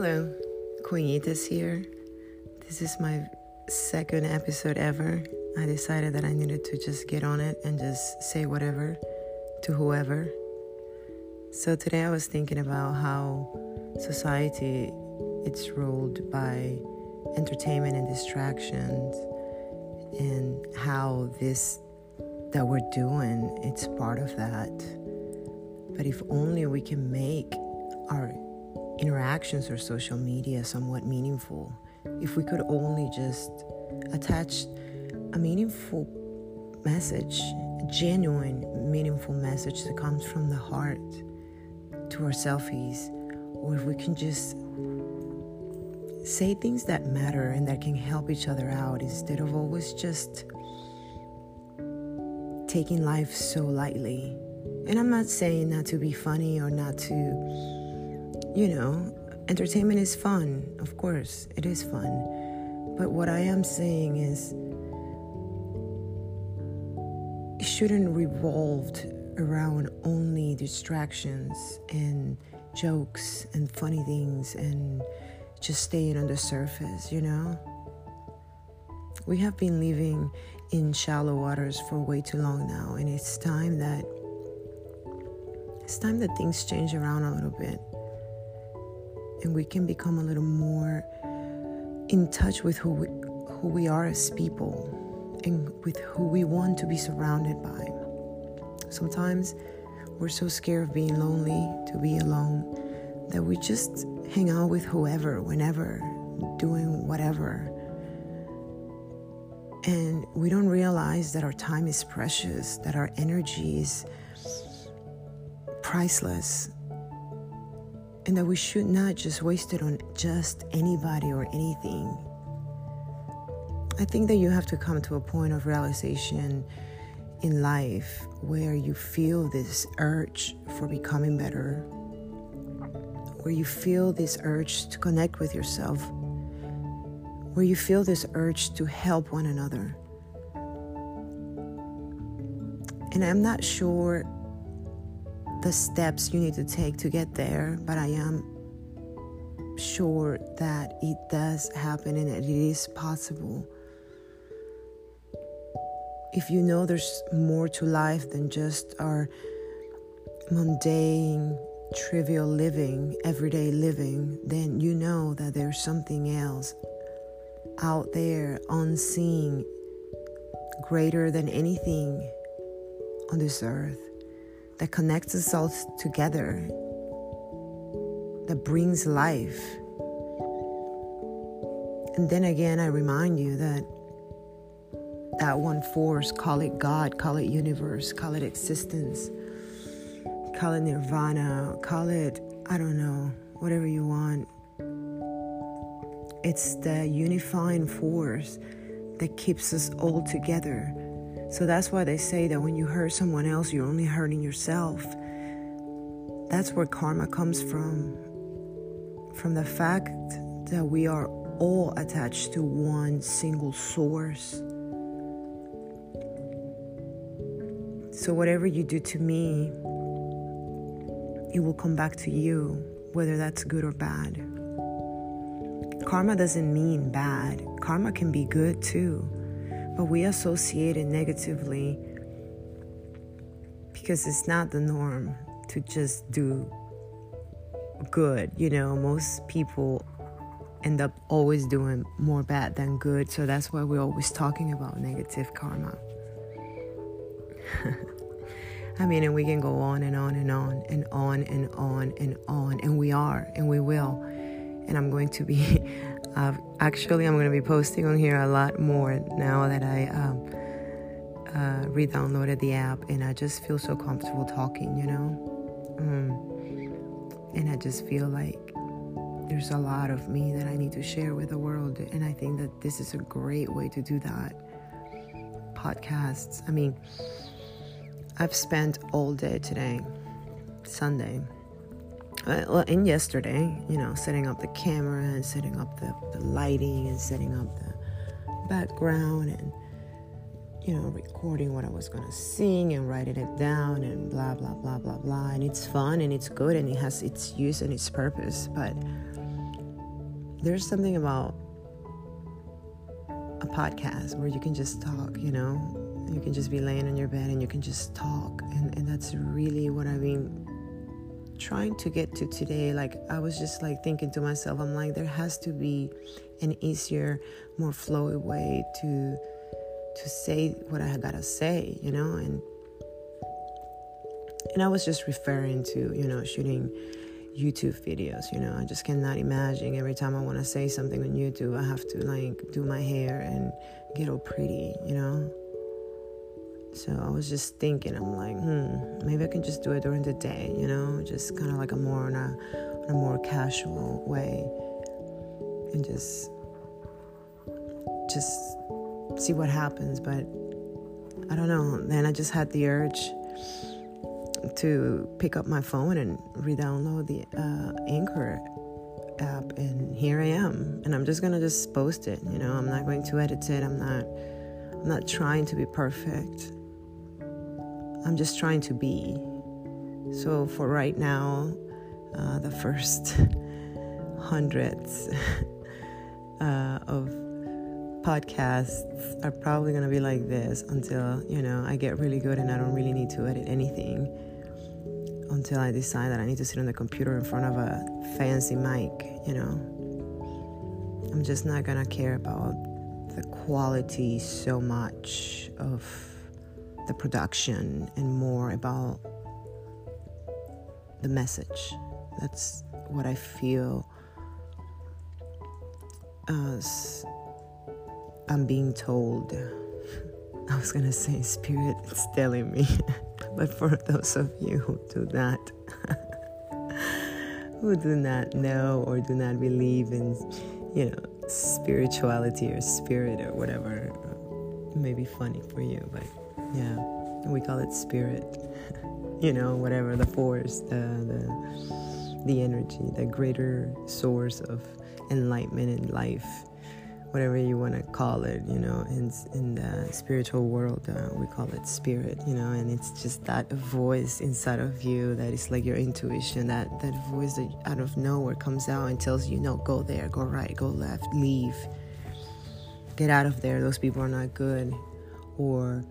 Hello, Queenetus here. This is my second episode ever. I decided that I needed to just get on it and just say whatever to whoever. So today I was thinking about how society it's ruled by entertainment and distractions and how this that we're doing it's part of that. But if only we can make our interactions or social media somewhat meaningful. If we could only just attach a meaningful message, a genuine, meaningful message that comes from the heart to our selfies, or if we can just say things that matter and that can help each other out instead of always just taking life so lightly. And I'm not saying not to be funny or not to you know, entertainment is fun. Of course, it is fun. But what I am saying is, it shouldn't revolve around only distractions and jokes and funny things and just staying on the surface, you know? We have been living in shallow waters for way too long now, and it's time that it's time that things change around a little bit and we can become a little more in touch with who we, who we are as people and with who we want to be surrounded by. Sometimes we're so scared of being lonely, to be alone, that we just hang out with whoever, whenever, doing whatever. And we don't realize that our time is precious, that our energy is priceless, and that we should not just waste it on just anybody or anything. I think that you have to come to a point of realization in life where you feel this urge for becoming better, where you feel this urge to connect with yourself, where you feel this urge to help one another. And I'm not sure the steps you need to take to get there, but I am sure that it does happen and it is possible. If you know there's more to life than just our mundane, trivial living, everyday living, then you know that there's something else out there, unseen, greater than anything on this earth that connects us all together, that brings life. And then again, I remind you that that one force, call it God, call it universe, call it existence, call it nirvana, call it, I don't know, whatever you want. It's the unifying force that keeps us all together so that's why they say that when you hurt someone else, you're only hurting yourself. That's where karma comes from. From the fact that we are all attached to one single source. So, whatever you do to me, it will come back to you, whether that's good or bad. Karma doesn't mean bad, karma can be good too but we associate it negatively because it's not the norm to just do good. You know, most people end up always doing more bad than good, so that's why we're always talking about negative karma. I mean, and we can go on and on and on and on and on and on, and we are, and we will. And I'm going to be Uh, actually, I'm going to be posting on here a lot more now that I um, uh, re downloaded the app and I just feel so comfortable talking, you know? Um, and I just feel like there's a lot of me that I need to share with the world. And I think that this is a great way to do that. Podcasts. I mean, I've spent all day today, Sunday well, and yesterday, you know, setting up the camera and setting up the, the lighting and setting up the background and, you know, recording what I was going to sing and writing it down and blah, blah, blah, blah, blah. And it's fun and it's good and it has its use and its purpose. But there's something about a podcast where you can just talk, you know? You can just be laying on your bed and you can just talk. And, and that's really what I've been trying to get to today. Like, I was just like thinking to myself, I'm like, there has to be an easier, more flowy way to to say what I gotta say, you know? And and I was just referring to, you know, shooting YouTube videos. You know, I just cannot imagine every time I want to say something on YouTube, I have to like do my hair and get all pretty, you know. So I was just thinking, I'm like, hmm, maybe I can just do it during the day, you know, just kind of like a more on a, on a more casual way, and just just see what happens. But I don't know. Then I just had the urge to pick up my phone and re-download the uh, Anchor app, and here I am. And I'm just gonna just post it. You know, I'm not going to edit it. I'm not. I'm not trying to be perfect. I'm just trying to be. So for right now, uh, the first hundreds uh, of podcasts are probably going to be like this until you know I get really good and I don't really need to edit anything until I decide that I need to sit on the computer in front of a fancy mic, you know. I'm just not gonna care about the quality so much of the production and more about the message. That's what I feel uh, as I'm being told. I was gonna say spirit is telling me. But for those of you who do not, who do not know or do not believe in, you know, spirituality or spirit or whatever, it may be funny for you, but yeah, we call it spirit. you know, whatever the force, the the the energy, the greater source of enlightenment in life whatever you want to call it, you know, in, in the spiritual world, uh, we call it spirit, you know, and it's just that voice inside of you that is like your intuition, that, that voice that out of nowhere comes out and tells you, no, go there, go right, go left, leave, get out of there, those people are not good. Or,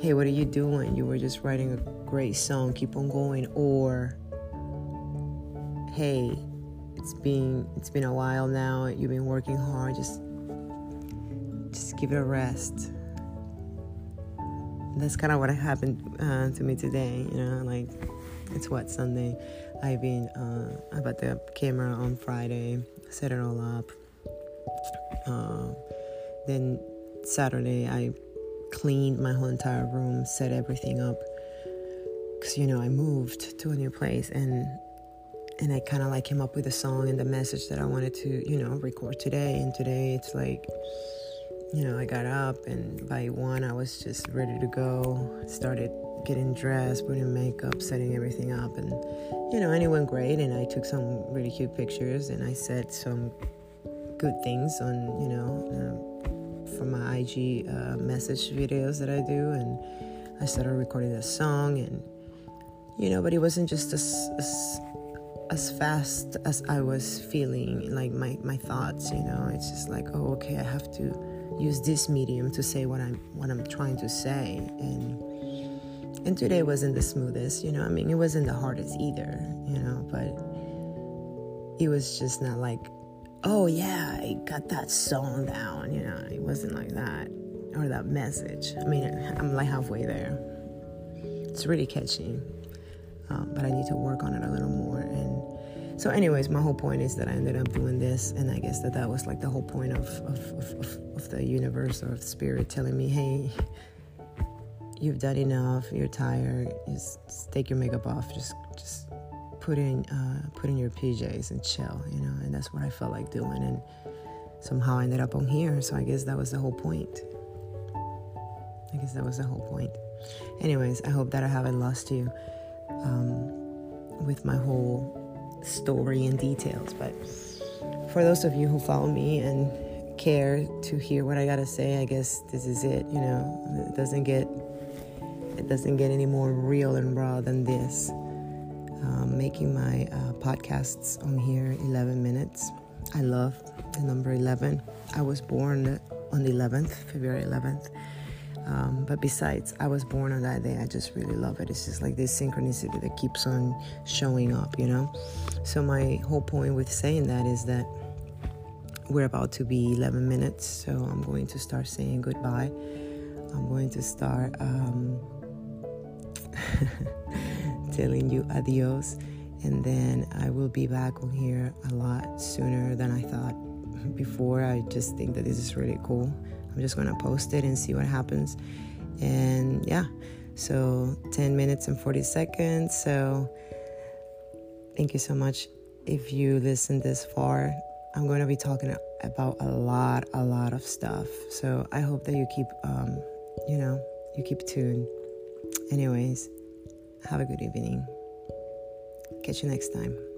hey, what are you doing? You were just writing a great song, keep on going. Or, hey, it's been it's been a while now you've been working hard just just give it a rest. That's kind of what happened uh, to me today. You know, like it's what Sunday. I've been uh, I the camera on Friday, set it all up. Uh, then Saturday I cleaned my whole entire room, set everything up. Cause you know I moved to a new place and and I kind of like came up with a song and the message that I wanted to you know record today. And today it's like you know, I got up and by one I was just ready to go. Started getting dressed, putting makeup, setting everything up, and you know, and it went great. And I took some really cute pictures and I said some good things on, you know, uh, from my IG uh, message videos that I do. And I started recording a song, and you know, but it wasn't just as, as as fast as I was feeling like my, my thoughts, you know, it's just like, oh, okay, I have to use this medium to say what I'm what I'm trying to say and and today wasn't the smoothest you know I mean it wasn't the hardest either you know but it was just not like oh yeah I got that song down you know it wasn't like that or that message. I mean I'm like halfway there. It's really catchy um, but I need to work on it a little more. And so anyways my whole point is that i ended up doing this and i guess that that was like the whole point of, of, of, of the universe or of spirit telling me hey you've done enough you're tired just, just take your makeup off just just put in uh, put in your pjs and chill you know and that's what i felt like doing and somehow i ended up on here so i guess that was the whole point i guess that was the whole point anyways i hope that i haven't lost you um, with my whole story and details. But for those of you who follow me and care to hear what I gotta say, I guess this is it. You know, it doesn't get it doesn't get any more real and raw than this. Um, making my uh, podcasts on here 11 minutes I love the number 11. I was born on the 11th, February 11th. Um, but besides, I was born on that day. I just really love it. It's just like this synchronicity that keeps on showing up, you know? So, my whole point with saying that is that we're about to be 11 minutes. So, I'm going to start saying goodbye. I'm going to start um, telling you adios. And then I will be back on here a lot sooner than I thought before. I just think that this is really cool. I'm just going to post it and see what happens. And yeah, so 10 minutes and 40 seconds. So thank you so much. If you listen this far, I'm going to be talking about a lot, a lot of stuff. So I hope that you keep, um, you know, you keep tuned. Anyways, have a good evening. Catch you next time.